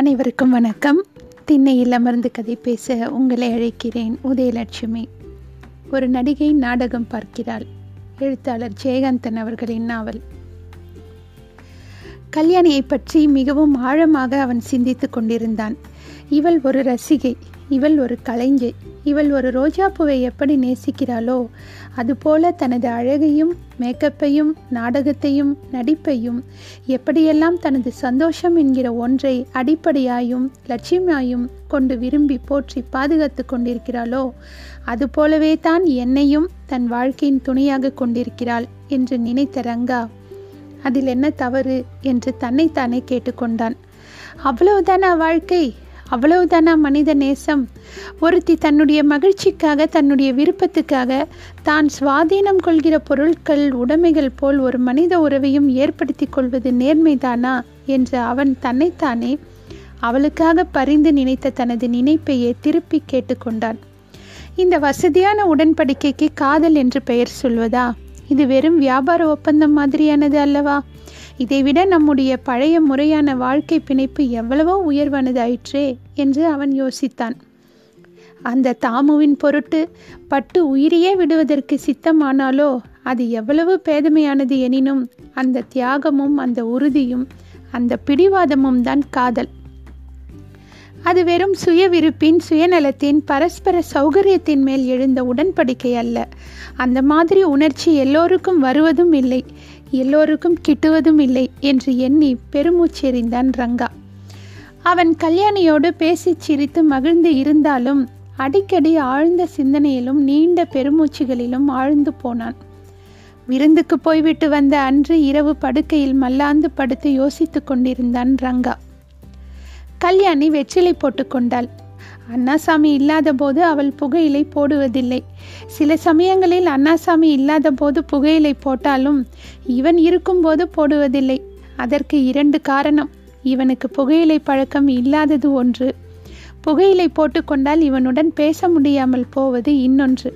அனைவருக்கும் வணக்கம். திண்ணையில் அமர்ந்து கதை பேச உங்களை அழைக்கிறேன் உதயலட்சுமி. ஒரு நடிகை நாடகம் பார்க்கிறாள். எழுத்தாளர் ஜெயகாந்தன் அவர்களின் நாவல். கல்யாணியை பற்றி மிகவும் ஆழமாக அவன் சிந்தித்து கொண்டிருந்தான். இவள் ஒரு ரசிகை இவள் ஒரு கலைஞை. இவள் ஒரு ரோஜாப்பூவை எப்படி நேசிக்கிறாளோ அதுபோல தனது அழகையும் மேக்கப்பையும் நாடகத்தையும் நடிப்பையும் எப்படியெல்லாம் தனது சந்தோஷம் என்கிற ஒன்றை அடிப்படையாயும் லட்சியமாயும் கொண்டு விரும்பி போற்றி பாதுகாத்து கொண்டிருக்கிறாளோ அதுபோலவே தான் என்னையும் தன் வாழ்க்கையின் துணையாக கொண்டிருக்கிறாள் என்று நினைத்த ரங்கா அதில் என்ன தவறு? என்று தன்னைத்தானே கேட்டுக்கொண்டான். அவ்வளவுதானா வாழ்க்கை? அவ்வளவுதானா மனித நேசம்? ஒருத்தி தன்னுடைய மகிழ்ச்சிக்காக தன்னுடைய விருப்பத்துக்காக தான் சுவாதீனம் கொள்கிற பொருட்கள் உடைமைகள் போல் ஒரு மனித உறவையும் ஏற்படுத்தி கொள்வது நேர்மைதானா? என்று அவன் தன்னைத்தானே அவளுக்காக பரிந்து நினைத்த தனது நினைப்பையே திருப்பி கேட்டுக்கொண்டான் இந்த வசதியான உடன்படிக்கைக்கு காதல் என்று பெயர் சொல்வதா? இது வெறும் வியாபார ஒப்பந்தம் மாதிரியானது அல்லவா? இதைவிட நம்முடைய பழைய முறையான வாழ்க்கை பிணைப்பு எவ்வளவோ உயர்வானதாயிற்றே என்று அவன் யோசித்தான். அந்த தாமுவின் பொருட்டு பட்டு உயிரியே விடுவதற்கு சித்தமானாலோ அது எவ்வளவு பேதமையானது எனினும் அந்த தியாகமும் அந்த உறுதியும் அந்த பிடிவாதமும் தான் காதல். அது வெறும் சுய விருப்பின் சுயநலத்தின் பரஸ்பர சௌகரியத்தின் மேல் எழுந்த உடன்படிக்கை அல்ல. அந்த மாதிரி உணர்ச்சி எல்லோருக்கும் வருவதும் இல்லை எல்லோருக்கும் கிட்டுவதும் இல்லை என்று எண்ணி பெருமூச்செறிந்தான் ரங்கா. அவன் கல்யாணியோடு பேசி சிரித்து மகிழ்ந்து இருந்தாலும் அடிக்கடி ஆழ்ந்த சிந்தனையிலும் நீண்ட பெருமூச்சுகளிலும் ஆழ்ந்து போனான். விருந்துக்கு போய்விட்டு வந்த அன்று இரவு படுக்கையில் மல்லாந்து படுத்து யோசித்து கொண்டிருந்தான் ரங்கா. கல்யாணி வெற்றிலை போட்டுக்கொண்டாள் அண்ணாசாமி இல்லாத போது அவள் புகையிலை போடுவதில்லை. சில சமயங்களில் அண்ணாசாமி இல்லாத போது புகையிலை போட்டாலும் இவன் இருக்கும்போது போடுவதில்லை. அதற்கு இரண்டு காரணம். இவனுக்கு புகையிலை பழக்கம் இல்லாதது ஒன்று. புகையிலை போட்டுக்கொண்டால் இவனுடன் பேச முடியாமல் போவது இன்னொன்று.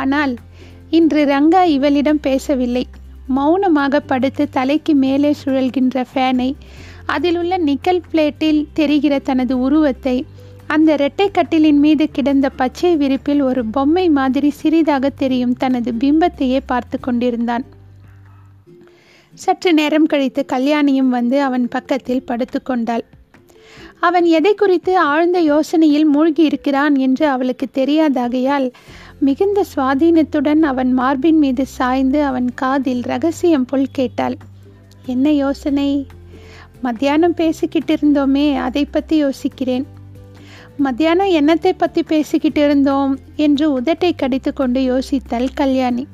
ஆனால் இன்று ரங்கா இவளிடம் பேசவில்லை. மௌனமாக படுத்து தலைக்கு மேலே சுழல்கின்ற ஃபேனை அதில் உள்ள நிக்கல் பிளேட்டில் தெரிகிற தனது உருவத்தை அந்த இரட்டை கட்டிலின் மீது கிடந்த பச்சை விரிப்பில் ஒரு பொம்மை மாதிரி சிறிதாக தெரியும் தனது பிம்பத்தையே பார்த்து கொண்டிருந்தான். சற்று நேரம் கழித்து கல்யாணியும் வந்து அவன் பக்கத்தில் படுத்துக்கொண்டாள் அவன் எதை குறித்து ஆழ்ந்த யோசனையில் மூழ்கி இருக்கிறான் என்று அவளுக்கு தெரியாதாகையால் மிகுந்த சுவாதீனத்துடன் அவன் மார்பின் மீது சாய்ந்து அவன் காதில் ரகசியம் போல் கேட்டாள். என்ன யோசனை? மத்தியானம் பேசிக்கிட்டு இருந்தோமே அதை பற்றி யோசிக்கிறேன். மத்தியானம் என்னத்தை பற்றி பேசிக்கிட்டு இருந்தோம் என்று உதட்டை கடித்து கொண்டு யோசித்தாள் கல்யாணி.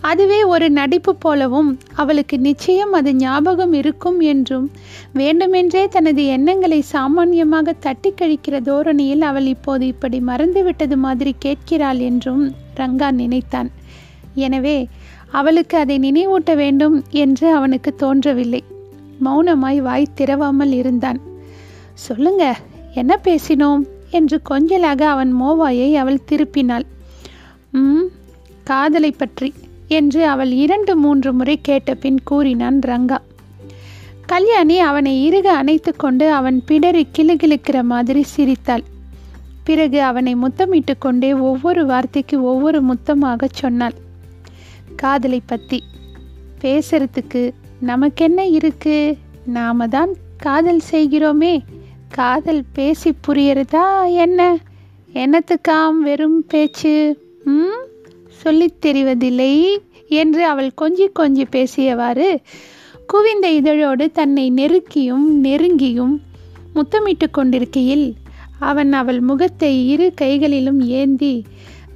அதுவே ஒரு நடிப்பு போலவும் அவளுக்கு நிச்சயம் அது ஞாபகம் இருக்கும் என்றும் வேண்டுமென்றே தனது எண்ணங்களை சாமானியமாக தட்டி கழிக்கிற தோரணியில் அவள் இப்போது இப்படி மறந்துவிட்டது மாதிரி கேட்கிறாள் என்றும் ரங்கா நினைத்தான். எனவே அவளுக்கு அதை நினைவூட்ட வேண்டும் என்று அவனுக்கு தோன்றவில்லை. மௌனமாய் வாய் திறவாமல் இருந்தான். சொல்லுங்க என்ன பேசினோம்? என்று கொஞ்சலாக அவன் மோவாயை அவள் திருப்பினாள். ம் காதலை பற்றி என்று அவள் இரண்டு மூன்று முறை கேட்ட பின் கூறினான் ரங்கா. கல்யாணி அவனை இறுக அணைத்து கொண்டு அவன் பிடரி கிளுகிழுக்கிற மாதிரி சிரித்தாள். பிறகு அவனை முத்தமிட்டு கொண்டே ஒவ்வொரு வார்த்தைக்கு ஒவ்வொரு முத்தமாக சொன்னாள். காதலை பற்றி பேசுறதுக்கு நமக்கென்ன இருக்கு? நாம தான் காதல் செய்கிறோமே. காதல் பேசி புரியறதா என்ன? என்னத்துக்காம் வெறும் பேச்சு? ம்? சொல்லித் தெரிவதில்லை என்று அவள் கொஞ்சி கொஞ்சி பேசியவாறு குவிந்த இதழோடு தன்னை நெருக்கியும் நெருங்கியும் முத்தமிட்டு கொண்டிருக்கையில் அவன் அவள் முகத்தை இரு கைகளிலும் ஏந்தி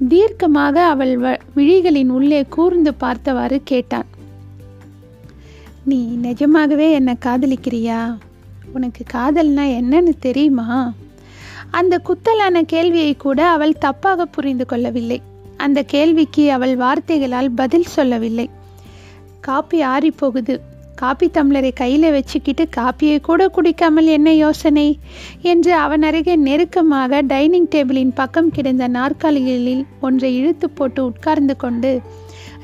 தீர்க்கமாக அவள் விழிகளின் உள்ளே கூர்ந்து பார்த்தவாறு கேட்டான். நீ நிஜமாகவே என்னை காதலிக்கிறியா? உனக்கு காதல்னா என்னன்னு தெரியுமா? அந்த குத்தலான கேள்வியை கூட அவள் தப்பாக புரிந்து கொள்ளவில்லை. அந்த கேள்விக்கு அவள் வார்த்தைகளால் பதில் சொல்லவில்லை. காப்பி ஆறி போகுது காப்பி தம்ளரை கையில் வச்சுக்கிட்டு காப்பியை கூட குடிக்காமல் என்ன யோசனை? என்று அவன் அருகே நெருக்கமாக டைனிங் டேபிளின் பக்கம் கிடந்த நாற்காலிகளில் ஒன்றை இழுத்து போட்டு உட்கார்ந்து கொண்டு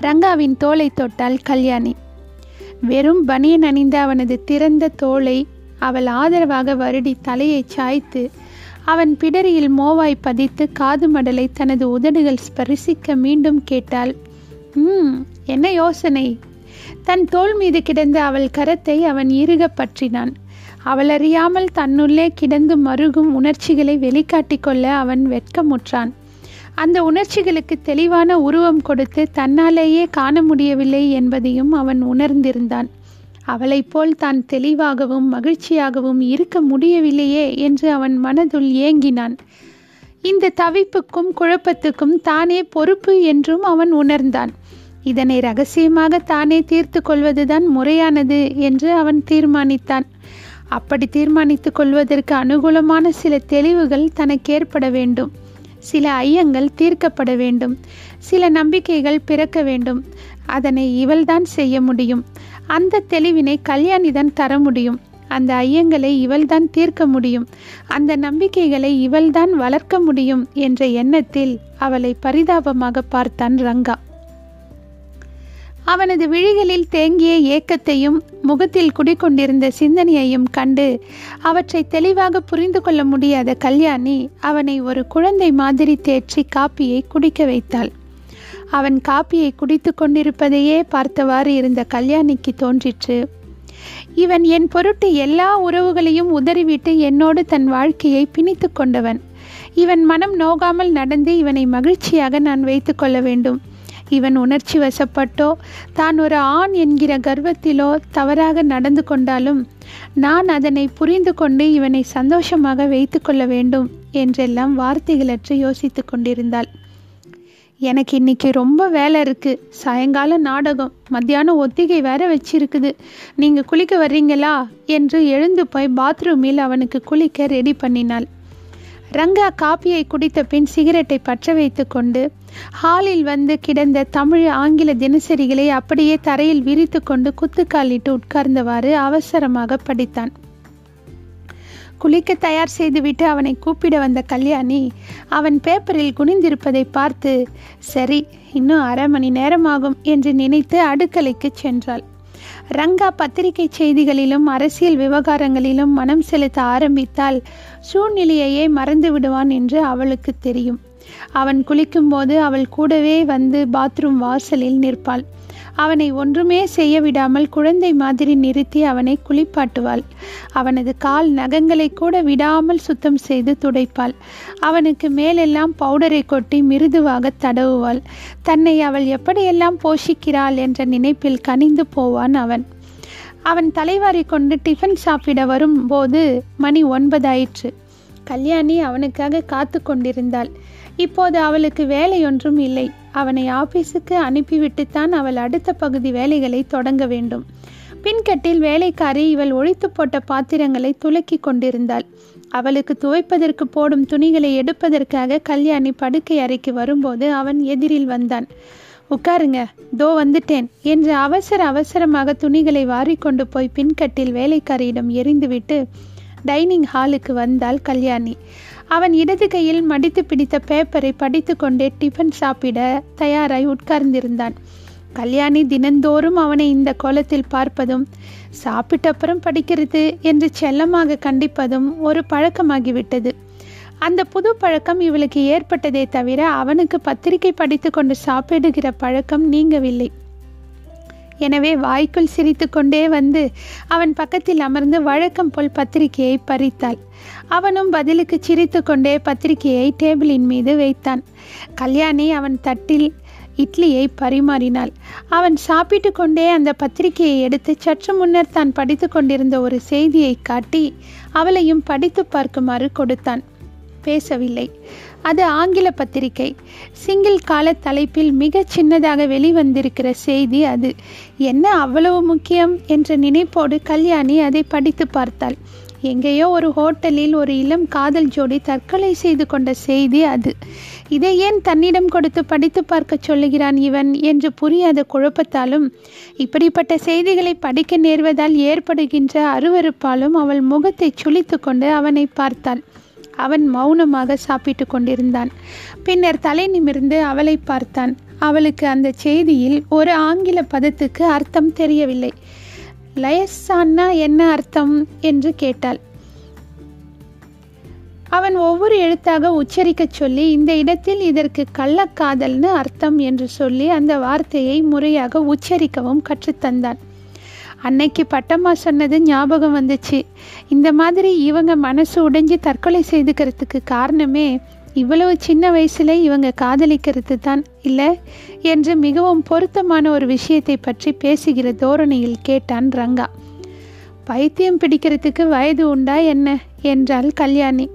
ரங்காவின் தோலை தொட்டாள் கல்யாணி. வெறும் பனியன் அணிந்த அவனது திறந்த தோலை அவள் ஆதரவாக வருடி தலையை சாய்த்து அவன் பிடரியில் மோவாய் பதித்து காது மடலை தனது உதடுகள் ஸ்பரிசிக்க மீண்டும் கேட்டாள் ம் என்ன யோசனை? தன் தோள் மீது கிடந்த அவள் கரத்தை அவன் இறுக பற்றினான். அவள் அறியாமல் தன்னுள்ளே கிடந்து மருகும் உணர்ச்சிகளை வெளிக்காட்டிக்கொள்ள அவன் வெட்கமுற்றான். அந்த உணர்ச்சிகளுக்கு தெளிவான உருவம் கொடுத்து தன்னாலேயே காண முடியவில்லை என்பதையும் அவன் உணர்ந்திருந்தான். அவளைப் போல் தான் தெளிவாகவும் மகிழ்ச்சியாகவும் இருக்க முடியவில்லையே என்று அவன் மனதுள் ஏங்கினான். இந்த தவிப்புக்கும் குழப்பத்துக்கும் தானே பொறுப்பு என்றும் அவன் உணர்ந்தான். இதனை ரகசியமாக தானே தீர்த்து கொள்வதுதான் முறையானது என்று அவன் தீர்மானித்தான். அப்படி தீர்மானித்து கொள்வதற்கு அனுகூலமான சில தெளிவுகள் தனக்கு ஏற்பட வேண்டும். சில ஐயங்கள் தீர்க்கப்பட வேண்டும். சில நம்பிக்கைகள் பிறக்க வேண்டும். அதனை இவள்தான் செய்ய முடியும். அந்த தெளிவினை கல்யாணிதான் தர முடியும். அந்த ஐயங்களை இவள்தான் தீர்க்க முடியும். அந்த நம்பிக்கைகளை இவள்தான் வளர்க்க முடியும் என்ற எண்ணத்தில் அவளை பரிதாபமாக பார்த்தான் ரங்கா. அவனது விழிகளில் தேங்கிய ஏக்கத்தையும் முகத்தில் குடிக்கொண்டிருந்த சிந்தனையையும் கண்டு அவற்றை தெளிவாக புரிந்து கொள்ள முடியாத கல்யாணி அவனை ஒரு குழந்தை மாதிரி தேற்றி காப்பியை குடிக்க வைத்தாள். அவன் காப்பியை குடித்து கொண்டிருப்பதையே பார்த்தவாறு இருந்த கல்யாணிக்கு தோன்றிற்று. இவன் என் பொருட்டு எல்லா உறவுகளையும் உதறிவிட்டு என்னோடு தன் வாழ்க்கையை பிணித்து கொண்டவன். இவன் மனம் நோகாமல் நடந்து இவனை மகிழ்ச்சியாக நான் வைத்து கொள்ள வேண்டும். இவன் உணர்ச்சி வசப்பட்டோ? தான் ஒரு ஆண் என்கிற கர்வத்திலோ தவறாக நடந்து கொண்டாலும் நான் அதனை புரிந்து கொண்டு இவனை சந்தோஷமாக வைத்து கொள்ள வேண்டும் என்றெல்லாம் வார்த்தைகளற்று யோசித்து கொண்டிருந்தாள். எனக்கு இன்னைக்கு ரொம்ப வேலை இருக்குது சாயங்கால நாடகம். மத்தியானம் ஒத்திகை வேற வச்சிருக்குது. நீங்கள் குளிக்க வர்றீங்களா? என்று எழுந்து போய் பாத்ரூமில் அவனுக்கு குளிக்க ரெடி பண்ணினாள். ரங்கா காப்பியை குடித்த பின் சிகரெட்டை பற்ற வைத்து கொண்டு ஹாலில் வந்து கிடந்த தமிழ் ஆங்கில தினசரிகளை அப்படியே தரையில் விரித்து கொண்டு குத்துக்காலிட்டு உட்கார்ந்தவாறு அவசரமாக படித்தான். குளிக்க தயார் செய்துவிட்டு அவனை கூப்பிட வந்த கல்யாணி அவன் பேப்பரில் குனிந்திருப்பதை பார்த்து சரி இன்னும் அரை மணி நேரமாகும் என்று நினைத்து அடுக்கலைக்கு சென்றாள். ரங்கா பத்திரிகை செய்திகளிலும் அரசியல் விவகாரங்களிலும் மனம் செலுத்த ஆரம்பித்தால் சூழ்நிலையையே மறந்து விடுவான் என்று அவளுக்கு தெரியும். அவன் குளிக்கும்போது அவள் கூடவே வந்து பாத்ரூம் வாசலில் நிற்பாள். அவனை ஒன்றுமே செய்ய விடாமல் குழந்தை மாதிரி நிறுத்தி அவனை குளிப்பாட்டுவாள். அவனது கால் நகங்களை கூட விடாமல் சுத்தம் செய்து துடைப்பாள். அவனுக்கு மேலெல்லாம் பவுடரை கொட்டி மிருதுவாக தடவுவாள். தன்னை அவள் எப்படியெல்லாம் போஷிக்கிறாள் என்ற நினைப்பில் கனிந்து போவான் அவன். அவன் தலைவாரி கொண்டு டிஃபன் சாப்பிட வரும்போது மணி ஒன்பதாயிற்று. கல்யாணி அவனுக்காக காத்து கொண்டிருந்தாள். இப்போது அவளுக்கு வேலையொன்றும் இல்லை. அவனை ஆபீஸுக்கு அனுப்பிவிட்டுத்தான் அவள் அடுத்த பகுதி வேலைகளை தொடங்க வேண்டும். பின்கட்டில் வேலைக்காரி இவள் ஒழித்து போட்ட பாத்திரங்களை துலக்கி கொண்டிருந்தாள். அவளுக்கு துவைப்பதற்கு போடும் துணிகளை எடுப்பதற்காக கல்யாணி படுக்கை அறைக்கு வரும்போது அவன் எதிரில் வந்தான். உட்காருங்க தோ வந்துட்டேன் என்று அவசர அவசரமாக துணிகளை வாரிக்கொண்டு போய் பின்கட்டில் வேலைக்காரியிடம் எரிந்துவிட்டு டைனிங் ஹாலுக்கு வந்தாள் கல்யாணி. அவன் இடது கையில் மடித்து பிடித்த பேப்பரை படித்து கொண்டே டிஃபன் சாப்பிட தயாராய் உட்கார்ந்திருந்தான். கல்யாணி தினந்தோறும் அவனை இந்த கோலத்தில் பார்ப்பதும் சாப்பிட்டப்புறம் படிக்கிறது என்று செல்லமாக கண்டிப்பதும் ஒரு பழக்கமாகிவிட்டது. அந்த புது பழக்கம் இவளுக்கு ஏற்பட்டதே தவிர அவனுக்கு பத்திரிகை படித்து கொண்டு சாப்பிடுகிற பழக்கம் நீங்கவில்லை. எனவே வாய்க்குள் சிரித்து கொண்டே வந்து அவன் பக்கத்தில் அமர்ந்து வழக்கம் போல் பத்திரிகையை பறித்தாள். அவனும் பதிலுக்கு சிரித்து கொண்டே பத்திரிகையை டேபிளின் மீது வைத்தான். கல்யாணி அவன் தட்டில் இட்லியை பரிமாறினாள். அவன் சாப்பிட்டு கொண்டே அந்த பத்திரிகையை எடுத்து சற்று முன்னர் தான் படித்து கொண்டிருந்த ஒரு செய்தியை காட்டி அவளையும் படித்து பார்க்குமாறு கொடுத்தான். பேசவில்லை. அது ஆங்கில பத்திரிகை. சிங்கிள் கால தலைப்பில் மிக சின்னதாக வெளிவந்திருக்கிற செய்தி அது. என்ன அவ்வளவு முக்கியம்? என்ற நினைப்போடு கல்யாணி அதை படித்து பார்த்தாள். எங்கேயோ ஒரு ஹோட்டலில் ஒரு இளம் காதல் ஜோடி தற்கொலை செய்து கொண்ட செய்தி அது. இதை ஏன் தன்னிடம் கொடுத்து படித்து பார்க்க சொல்லுகிறான் இவன் என்று புரியாத குழப்பத்தாலும் இப்படிப்பட்ட செய்திகளை படிக்க நேர்வதால் ஏற்படுகின்ற அருவருப்பாலும் அவள் முகத்தை சுளித்து கொண்டு அவனை பார்த்தாள். அவன் மௌனமாக சாப்பிட்டு கொண்டிருந்தான். பின்னர் தலை நிமிர்ந்து அவளை பார்த்தான். அவளுக்கு அந்த செய்தியில் ஒரு ஆங்கில பதத்துக்கு அர்த்தம் தெரியவில்லை. லயசான்னா என்ன அர்த்தம் என்று கேட்டாள். அவன் ஒவ்வொரு எழுத்தாக உச்சரிக்கச் சொல்லி இந்த இடத்தில் இதற்கு கள்ளக்காதல்னு அர்த்தம் என்று சொல்லி அந்த வார்த்தையை முறையாக உச்சரிக்கவும் கற்றுத்தந்தான் அன்னைக்கு பட்டம்மா சொன்னது ஞாபகம் வந்துச்சு. இந்த மாதிரி இவங்க மனசு உடைஞ்சு தற்கொலை செய்துக்கிறதுக்கு காரணமே இவ்வளவு சின்ன வயசுல இவங்க காதலிக்கிறது தான் இல்லை என்று மிகவும் பொருத்தமான ஒரு விஷயத்தை பற்றி பேசுகிற தோரணையில் கேட்டான் ரங்கா. பைத்தியம் பிடிக்கிறதுக்கு வயது உண்டா என்ன? என்றாள் Kalyani.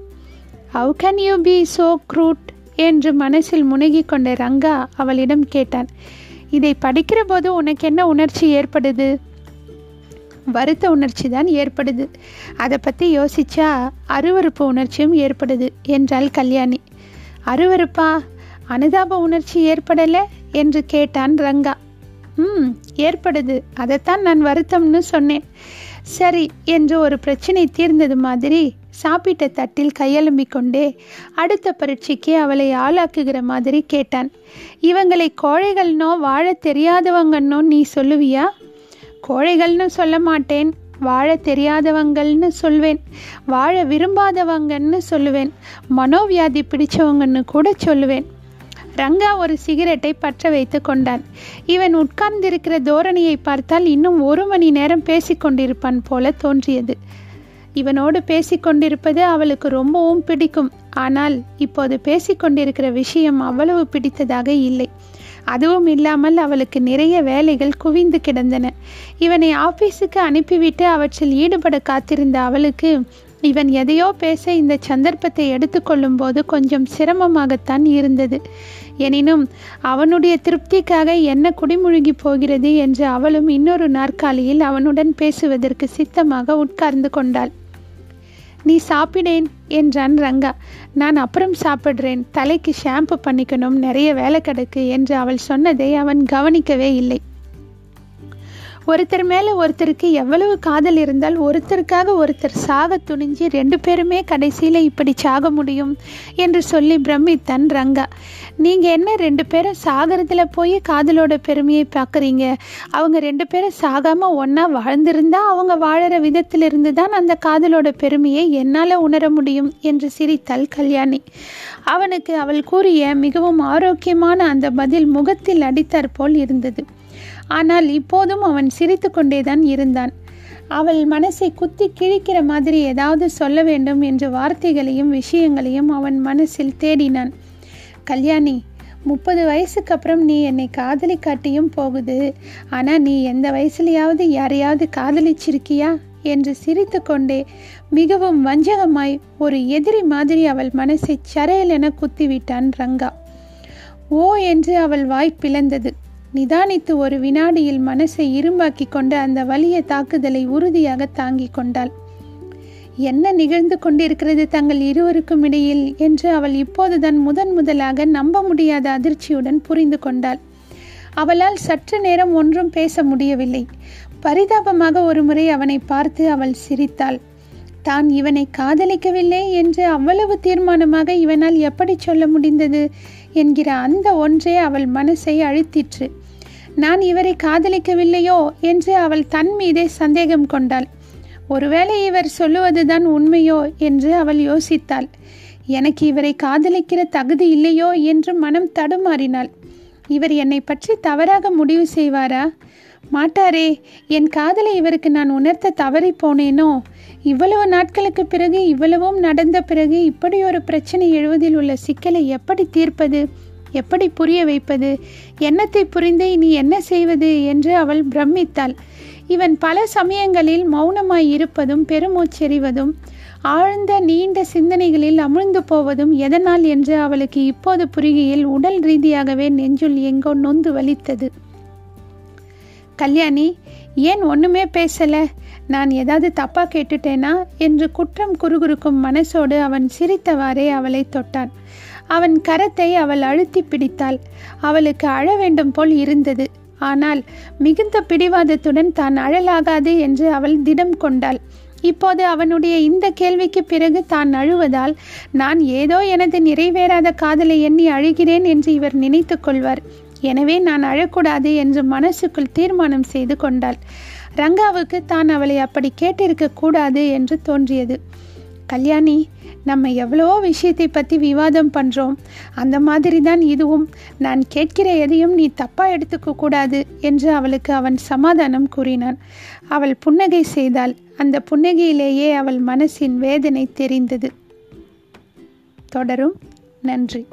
How can you be so crude என்று மனசில் முனகி கொண்ட ரங்கா அவளிடம் கேட்டான். இதை படிக்கிற போது உனக்கு என்ன உணர்ச்சி ஏற்படுது? வருத்த உணர்ச்சி தான் ஏற்படுது. அதை பற்றி யோசிச்சா அருவறுப்பு உணர்ச்சியும் ஏற்படுது என்றாள் கல்யாணி. அருவறுப்பா அனுதாப உணர்ச்சி ஏற்படலை என்று கேட்டான் ரங்கா. ம் ஏற்படுது. அதைத்தான் நான் வருத்தம்னு சொன்னேன். சரி என்று ஒரு பிரச்சனை தீர்ந்தது மாதிரி சாப்பிட்ட தட்டில் கையெலும்பி கொண்டே அடுத்த பரீட்சைக்கு அவளை ஆளாக்குகிற மாதிரி கேட்டான். இவங்களை கோழைகள்னோ வாழ தெரியாதவங்கன்னோ நீ சொல்லுவியா? கோழைகள்னு சொல்ல மாட்டேன். வாழ தெரியாதவங்கள்னு சொல்வேன். வாழ விரும்பாதவங்கன்னு சொல்லுவேன். மனோவியாதி பிடிச்சவங்கன்னு கூட சொல்லுவேன். ரங்கா ஒரு சிகரெட்டை பற்ற வைத்து கொண்டான். இவன் உட்கார்ந்திருக்கிற தோரணையை பார்த்தால் இன்னும் ஒரு மணி நேரம் பேசிக்கொண்டிருப்பான் போல தோன்றியது. இவனோடு பேசிக்கொண்டிருப்பது அவளுக்கு ரொம்பவும் பிடிக்கும். ஆனால் இப்போது பேசிக்கொண்டிருக்கிற விஷயம் அவ்வளவு பிடித்ததாக இல்லை. அதுவும் இல்லாமல் அவளுக்கு நிறைய வேலைகள் குவிந்து கிடந்தன. இவனை ஆபீஸுக்கு அனுப்பிவிட்டு அவற்றில் ஈடுபட காத்திருந்த அவளுக்கு இவன் எதையோ பேச இந்த சந்தர்ப்பத்தை எடுத்துக்கொள்ளும் போது கொஞ்சம் சிரமமாகத்தான் இருந்தது. எனினும் அவனுடைய திருப்திக்காக என்ன குடிமுழுகி போகிறது என்று அவளும் இன்னொரு நாற்காலியில் அவனுடன் பேசுவதற்கு சித்தமாக உட்கார்ந்து கொண்டாள். நீ சாப்பிடேன் என்றான் ரங்கா. நான் அப்புறம் சாப்பிட்றேன். தலைக்கு ஷாம்பு பண்ணிக்கணும். நிறைய வேலை கிடக்கு என்று அவள் சொன்னதை அவன் கவனிக்கவே இல்லை. ஒருத்தர் மேலே ஒருத்தருக்கு எவ்வளவு காதல் இருந்தால் ஒருத்தருக்காக ஒருத்தர் சாக துணிஞ்சு ரெண்டு பேருமே கடைசியில் இப்படி சாக முடியும் என்று சொல்லி பிரமித்தான் ரங்கா. நீங்கள் என்ன ரெண்டு பேரும் சாகிறதுல போய் காதலோட பெருமையை பார்க்குறீங்க? அவங்க ரெண்டு பேரும் சாகாமல் ஒன்றா வாழ்ந்திருந்தா அவங்க வாழற விதத்திலிருந்து தான் அந்த காதலோட பெருமையை என்னால் உணர முடியும் என்று சிரித்தாள் கல்யாணி. அவனுக்கு அவள் கூறிய மிகவும் ஆரோக்கியமான அந்த பதில் முகத்தில் அடித்தாற்போல் இருந்தது. ஆனால் இப்போதும் அவன் சிரித்து கொண்டேதான் இருந்தான். அவள் மனசை குத்தி கிழிக்கிற மாதிரி ஏதாவது சொல்ல வேண்டும் என்ற வார்த்தைகளையும் விஷயங்களையும் அவன் மனசில் தேடினான். கல்யாணி முப்பது வயசுக்கு அப்புறம் நீ என்னை காதலிக்காட்டியும் போகுது. ஆனால் நீ எந்த வயசுலையாவது யாரையாவது காதலிச்சிருக்கியா? என்று சிரித்து கொண்டே மிகவும் வஞ்சகமாய் ஒரு எதிரி மாதிரி அவள் மனசை சரையல் என குத்திவிட்டான் ரங்கா. ஓ என்று அவள் வாய் பிளந்தது. நிதானித்து ஒரு வினாடியில் மனசை இரும்பாக்கி கொண்டு அந்த வலிய தாக்குதலை உறுதியாக தாங்கிக் கொண்டாள். என்ன நிகழ்ந்து கொண்டிருக்கிறது தங்கள் இருவருக்கும் இடையில்? என்று அவள் இப்போதுதான் முதன் முதலாக நம்ப முடியாத அதிர்ச்சியுடன் புரிந்து கொண்டாள். அவளால் சற்று நேரம் ஒன்றும் பேச முடியவில்லை. பரிதாபமாக ஒருமுறை அவனை பார்த்து அவள் சிரித்தாள். தான் இவனை காதலிக்கவில்லை என்று அவ்வளவு தீர்மானமாக இவனால் எப்படி சொல்ல முடிந்தது? என்கிற அந்த ஒன்றே அவள் மனசை அழுத்திற்று. நான் இவரை காதலிக்கவில்லையோ என்று அவள் தன் மீதே சந்தேகம் கொண்டாள். ஒருவேளை இவர் சொல்லுவதுதான் உண்மையோ என்று அவள் யோசித்தாள். எனக்கு இவரை காதலிக்கிற தகுதி இல்லையோ என்று மனம் தடுமாறினாள். இவர் என்னை பற்றி தவறாக முடிவு செய்வாரா? மாட்டாரே என் காதலை இவருக்கு நான் உணர்த்த தவறி போனேனோ? இவ்வளவு நாட்களுக்கு பிறகு இவ்வளவும் நடந்த பிறகு இப்படி ஒரு பிரச்சனை எழுவதில் உள்ள சிக்கலை எப்படி தீர்ப்பது? எப்படி புரிய வைப்பது? எண்ணத்தை புரிந்து நீ என்ன செய்வது? என்று அவள் பிரமித்தாள். இவன் பல சமயங்களில் மௌனமாய் இருப்பதும் பெருமூச்செறிவதும் ஆழ்ந்த நீண்ட சிந்தனைகளில் அமிழ்ந்து போவதும் எதனால் என்று அவளுக்கு இப்போது புரிகையில் உடல் ரீதியாகவே நெஞ்சுள் எங்கோ நொந்து வலித்தது. கல்யாணி ஏன் ஒன்றுமே பேசலை? நான் ஏதாவது தப்பாக கேட்டுட்டேனா? என்று குற்றம் குறுகுறுக்கும் மனசோடு அவன் சிரித்தவாறே அவளை தொட்டான். அவன் கரத்தை அவள் அழுத்தி பிடித்தாள். அவளுக்கு அழ வேண்டும் போல் இருந்தது. ஆனால் மிகுந்த பிடிவாதத்துடன் தான் அழலாகாது என்று அவள் திடம் கொண்டாள். இப்போது அவனுடைய இந்த கேள்விக்கு பிறகு தான் அழுவதால் நான் ஏதோ எனது நிறைவேறாத காதலை எண்ணி அழுகிறேன் என்று இவர் நினைத்து கொள்வார். எனவே நான் அழக்கூடாது என்று மனசுக்குள் தீர்மானம் செய்து கொண்டாள். ரங்காவுக்கு தான் அவளை அப்படி கேட்டிருக்க கூடாது என்று தோன்றியது. கல்யாணி நம்ம எவ்வளவோ விஷயத்தை பற்றி விவாதம் பண்ணுறோம் அந்த மாதிரி தான் இதுவும். நான் கேட்கிற எதையும் நீ தப்பாக எடுத்துக்க கூடாது என்று அவளுக்கு அவன் சமாதானம் கூறினான். அவள் புன்னகை செய்தாள். அந்த புன்னகையிலேயே அவள் மனசின் வேதனை தெரிந்தது. தொடரும். நன்றி.